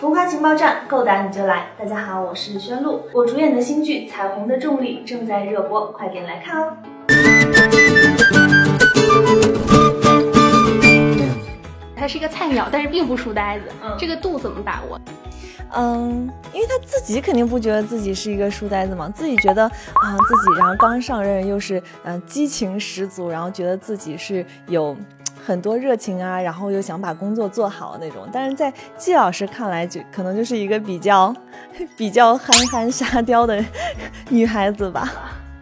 浮夸情报站，够胆你就来！大家好，我是宣璐，我主演的新剧《彩虹的重力》正在热播，快点来看哦！他是一个菜鸟，但是并不书呆子，嗯这个度怎么把握？嗯，因为他自己肯定不觉得自己是一个书呆子嘛，自己觉得啊自己，然后刚上任又是嗯激情十足，然后觉得自己是有很多热情啊，然后又想把工作做好那种。但是在季老师看来，就可能就是一个比较 比较憨憨沙雕的女孩子吧。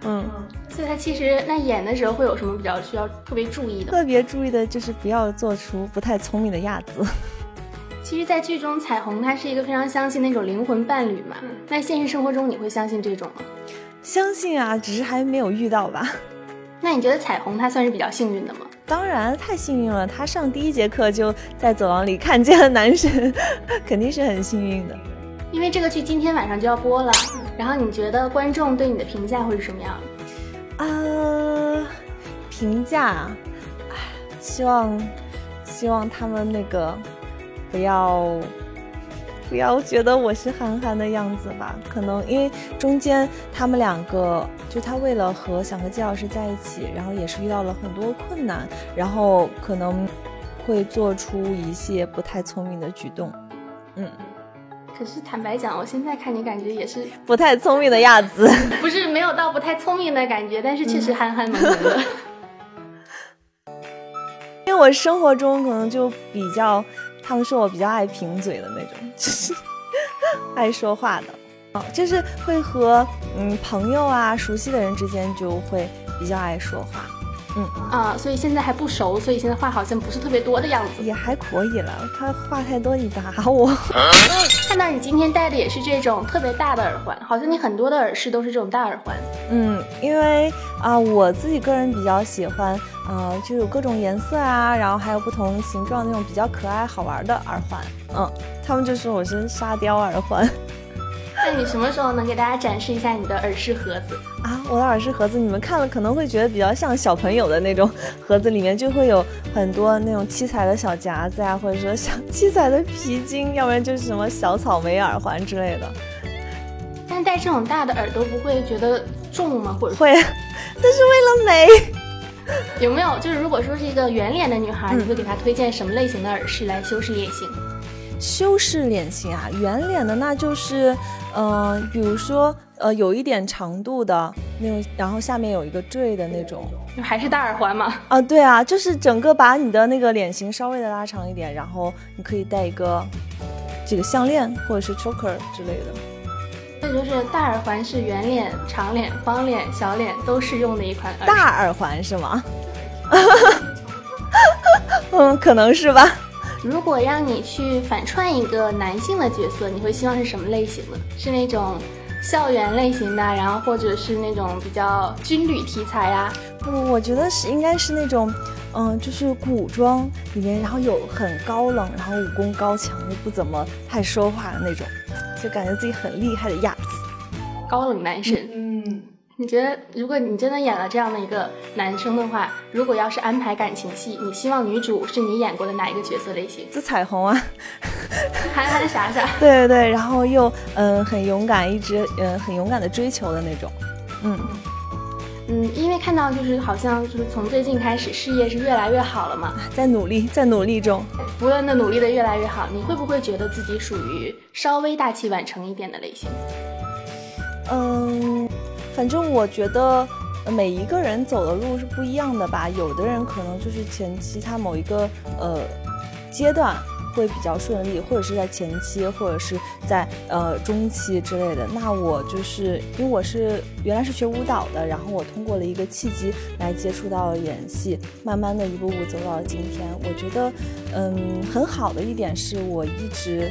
嗯，所以她其实那演的时候会有什么比较需要特别注意的？特别注意的就是不要做出不太聪明的样子。其实，在剧中，彩虹她是一个非常相信那种灵魂伴侣嘛。那现实生活中，你会相信这种吗？相信啊，只是还没有遇到吧。那你觉得彩虹她算是比较幸运的吗？当然，太幸运了。他上第一节课就在走廊里看见了男神，肯定是很幸运的。因为这个剧今天晚上就要播了，然后你觉得观众对你的评价会是什么样啊？呃，评价，唉，希望，希望他们那个。不要，不要觉得我是憨憨的样子吧？可能因为中间他们两个，就他为了和想和季老师在一起，然后也是遇到了很多困难，然后可能会做出一些不太聪明的举动。嗯，可是坦白讲，我现在看你感觉也是不太聪明的样子，不是没有到不太聪明的感觉，但是确实憨憨萌萌的。因为我生活中可能就比较。他们说我比较爱贫嘴的那种，就 是爱说话的，哦，就是会和嗯朋友啊熟悉的人之间就会比较爱说话。嗯啊，所以现在还不熟，所以现在话好像不是特别多的样子。也还可以了，他话太多你打我。看到你今天戴的也是这种特别大的耳环，好像你很多的耳饰都是这种大耳环。嗯，因为啊，我自己个人比较喜欢，呃，就有各种颜色啊，然后还有不同形状那种比较可爱好玩的耳环。嗯，他们就说我是沙雕耳环。那你什么时候能给大家展示一下你的耳饰盒子啊？我的耳饰盒子，你们看了可能会觉得比较像小朋友的那种盒子，里面就会有很多那种七彩的小夹子呀，或者说小七彩的皮筋，要不然就是什么小草莓耳环之类的。但戴这种大的耳朵不会觉得重吗？或者会，但是为了美。有没有就是如果说是一个圆脸的女孩，你会给她推荐什么类型的耳饰来修饰脸型？修饰脸型啊，圆脸的那就是，嗯，比如说，呃，有一点长度的那种，然后下面有一个坠的那种，就还是大耳环吗？啊，对啊，就是整个把你的那个脸型稍微的拉长一点，然后你可以戴一个这个项链或者是 choker 之类的。这就是大耳环是圆脸、长脸、方脸、小脸都适用的一款大耳环是吗？嗯，可能是吧。如果让你去反串一个男性的角色，你会希望是什么类型的？是那种校园类型的，然后或者是那种比较军旅题材呀？不，我觉得是应该是那种，嗯，就是古装里面，然后有很高冷，然后武功高强又不怎么太说话的那种，就感觉自己很厉害的样子。高冷男神，嗯。你觉得，如果你真的演了这样的一个男生的话，如果要是安排感情戏，你希望女主是你演过的哪一个角色类型？就彩虹啊，憨憨傻傻。对对对，然后又嗯很勇敢，一直嗯很勇敢的追求的那种。嗯嗯，因为看到就是好像就是从最近开始事业是越来越好了嘛，在努力，在努力中，不断的努力的越来越好。你会不会觉得自己属于稍微大器晚成一点的类型？嗯。反正我觉得每一个人走的路是不一样的吧，有的人可能就是前期他某一个呃阶段会比较顺利，或者是在前期，或者是在呃中期之类的。那我就是因为我是原来是学舞蹈的，然后我通过了一个契机来接触到了演戏，慢慢的一步步走到了今天。我觉得嗯很好的一点是我一直。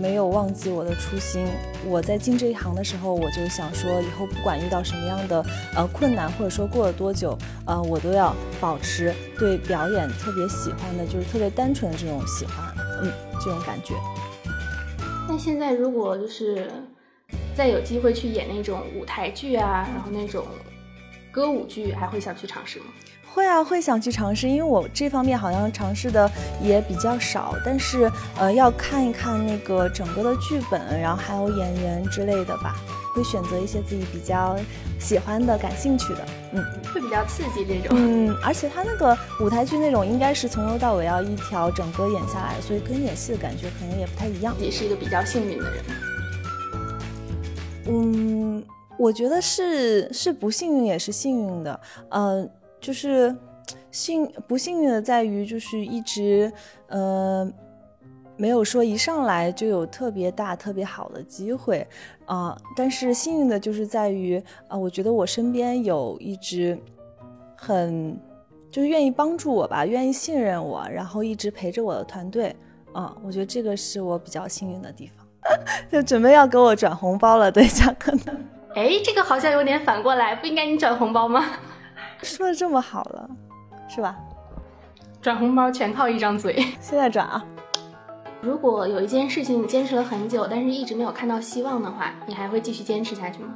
没有忘记我的初心。我在进这一行的时候，我就想说，以后不管遇到什么样的呃困难，或者说过了多久，呃，我都要保持对表演特别喜欢的，就是特别单纯的这种喜欢，嗯，这种感觉。那现在如果就是再有机会去演那种舞台剧啊，然后那种歌舞剧，还会想去尝试吗？会啊，会想去尝试，因为我这方面好像尝试的也比较少，但是呃，要看一看那个整个的剧本，然后还有演员之类的吧，会选择一些自己比较喜欢的、感兴趣的，嗯，会比较刺激这种。嗯，而且他那个舞台剧那种应该是从头到尾要一条整个演下来，所以跟演戏的感觉可能也不太一样。也是一个比较幸运的人。嗯，我觉得是是不幸运也是幸运的，嗯。就是幸不幸运的在于，就是一直呃没有说一上来就有特别大、特别好的机会啊。但是幸运的就是在于啊，我觉得我身边有一直很就是愿意帮助我吧，愿意信任我，然后一直陪着我的团队啊。我觉得这个是我比较幸运的地方。就准备要给我转红包了，等一下可能。哎，这个好像有点反过来，不应该你转红包吗？说的这么好了，是吧？转红包全靠一张嘴。现在转啊！如果有一件事情你坚持了很久，但是一直没有看到希望的话，你还会继续坚持下去吗？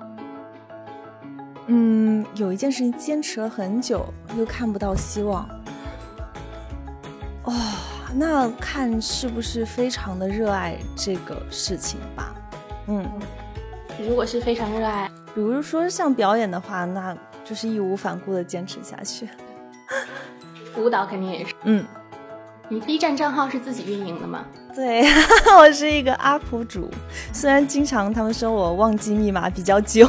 嗯，有一件事情坚持了很久又看不到希望，哦，那看是不是非常的热爱这个事情吧。嗯，如果是非常热爱，比如说像表演的话，那。就是义无反顾的坚持下去，舞蹈肯定也是。嗯，你 B 站账号是自己运营的吗？对，我是一个 UP 主，虽然经常他们说我忘记密码比较久，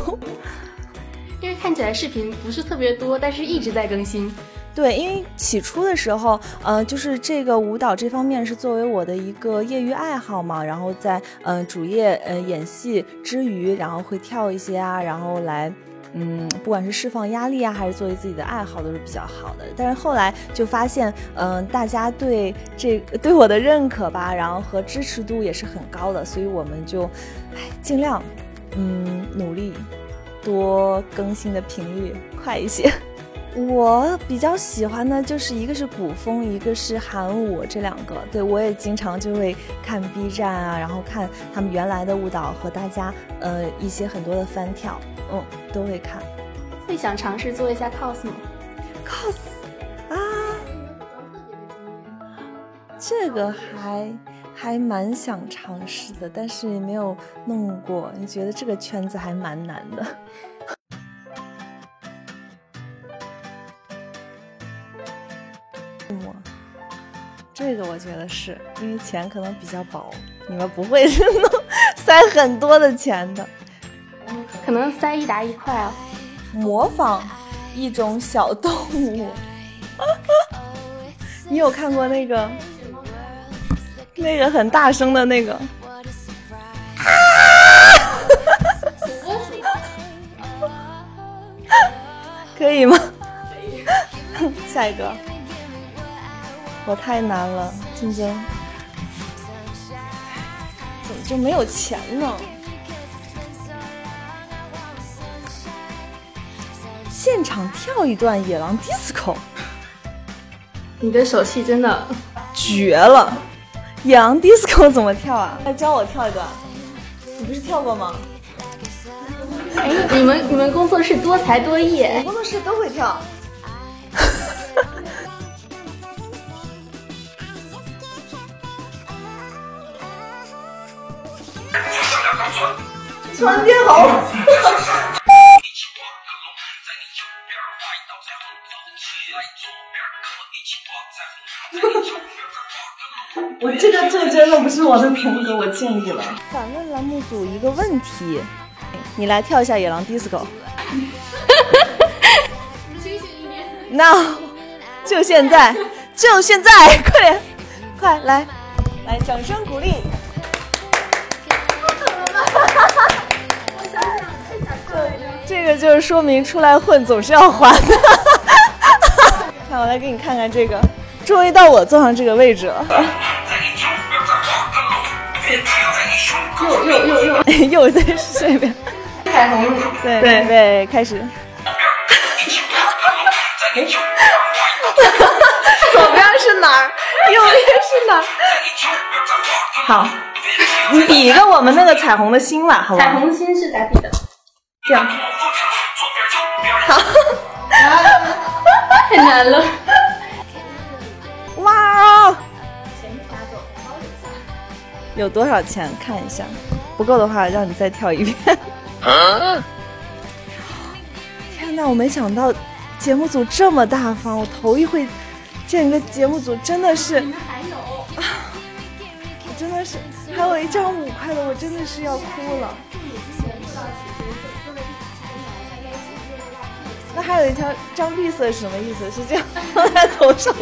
因为看起来视频不是特别多，但是一直在更新。对，因为起初的时候，呃，就是这个舞蹈这方面是作为我的一个业余爱好嘛，然后在嗯主业呃演戏之余，然后会跳一些啊，然后来。嗯，不管是释放压力啊，还是作为自己的爱好，都是比较好的。但是后来就发现，嗯，大家对这对我的认可吧，然后和支持度也是很高的，所以我们就，哎，尽量，嗯，努力多更新的频率快一些。我比较喜欢的就是一个是古风，一个是韩舞这两个。对我也经常就会看 B 站啊，然后看他们原来的舞蹈和大家呃一些很多的翻跳，嗯，都会看。会想尝试做一下 cos 吗？cos 啊，这个还还蛮想尝试的，但是也没有弄过。你觉得这个圈子还蛮难的？这个我觉得是因为钱可能比较薄，你们不会是弄 塞很多的钱的，可能塞一沓一块啊。模仿一种小动物，你有看过那个那个很大声的那个？可以吗？下一个。我太难了，竞争怎么就没有钱呢？现场跳一段野狼 disco，你的手气真的绝了！野狼 disco 怎么跳啊？来教我跳一段，你不是跳过吗？哎，你们你们工作室多才多艺，工作室都会跳。穿天猴。真的不是我的风格，我建议了。反问栏目组一个问题，你来跳一下野狼 disco。那就现在，就现在，快点，快来，来，掌声鼓励。这个就是说明出来混总是要还的。看，我来给你看看这个，终于到我坐上这个位置了。又又又又又在这边，彩虹，对对对，开始。左边是哪儿？右边是哪儿？好，你比一个我们那个彩虹的心吧，好吧？彩虹的心是咋比的？这样。好，太难了。有多少钱？看一下，不够的话让你再跳一遍。天哪，我没想到节目组这么大方，我头一回见一个节目组真的是。还有啊！我真的是，还有一张五块的，我真的是要哭了。那还有一条张绿色是什么意思？是这样放在头上？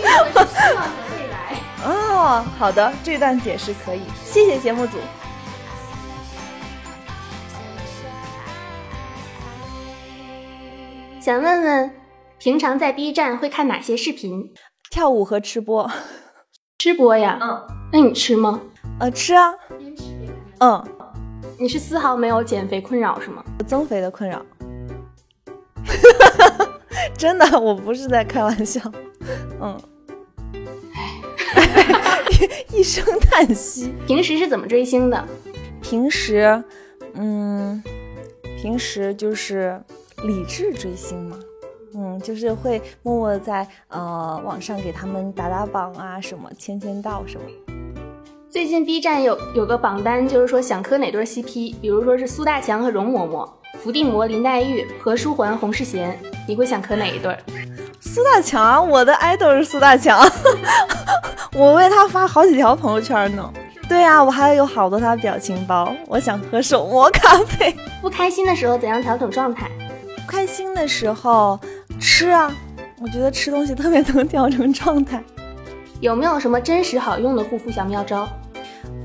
哦，好的，这段解释可以，谢谢节目组。想问问，平常在 B 站会看哪些视频？跳舞和吃播。吃播呀？嗯。那你吃吗？呃，吃啊。嗯。你是丝毫没有减肥困扰是吗？增肥的困扰。真的，我不是在开玩笑。嗯。一声叹息。平时是怎么追星的？平时，嗯，平时就是理智追星嘛。嗯，就是会默默在呃网上给他们打打榜啊，什么签签到什么。最近 B 站有有个榜单，就是说想磕哪对 CP，比如说是苏大强和容嬷嬷。伏地魔林黛玉和书桓洪世贤，你会想磕哪一对？苏大强，我的 idol 是苏大强，我为他发好几条朋友圈呢。对啊，我还有好多他的表情包。我想喝手磨咖啡。不开心的时候怎样调整状态？不开心的时候吃啊，我觉得吃东西特别能调整状态。有没有什么真实好用的护肤小妙招？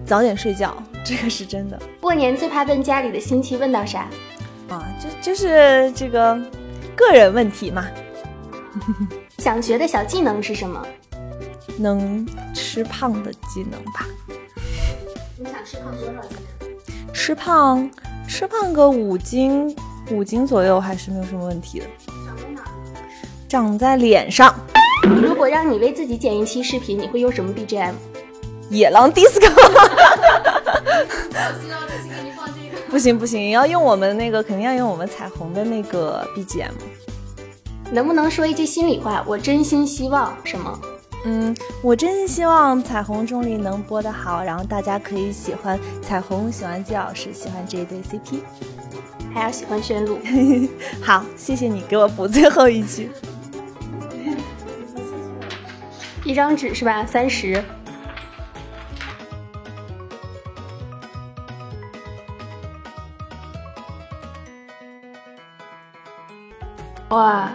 早点睡觉，这个是真的。过年最怕问家里的亲戚，问到啥？啊，就就是这个个人问题嘛。想学的小技能是什么？能吃胖的技能吧。你想吃胖多少斤？吃胖，吃胖个五斤，五斤左右还是没有什么问题的。长在哪？长在脸上。如果让你为自己剪一期视频，你会用什么 BGM？野狼 DISCO。不行不行，要用我们那个，肯定要用我们彩虹的那个 BGM。能不能说一句心里话？我真心希望什么？嗯，我真心希望彩虹重力能播得好，然后大家可以喜欢彩虹，喜欢季老师，喜欢这一对 CP，还要喜欢宣璐。好，谢谢你给我补最后一句。一张纸是吧？三十。哇，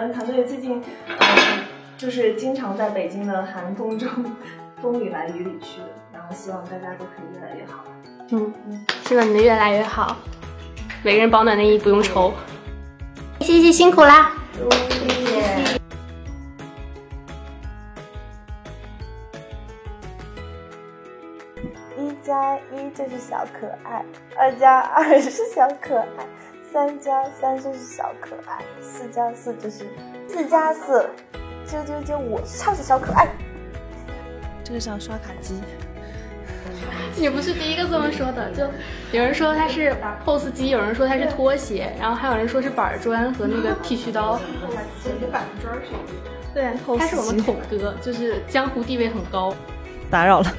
们团队最近，嗯，就是经常在北京的寒风中 风雨来雨里去，然后希望大家都可以越来越好。嗯嗯，希望你们越来越好，每个人保暖内衣不用愁。谢谢辛苦啦，谢谢。一加一就是小可爱，二加二是小可爱。三加三就是小可爱，四加四就是四加四，啾啾啾，我是超级小可爱。这个像刷卡机。你不是第一个这么说的，就有人说它是 POS 机，有人说它是拖鞋，然后还有人说是板砖和那个剃须刀。板砖对，他是我们统哥，就是江湖地位很高。打扰了。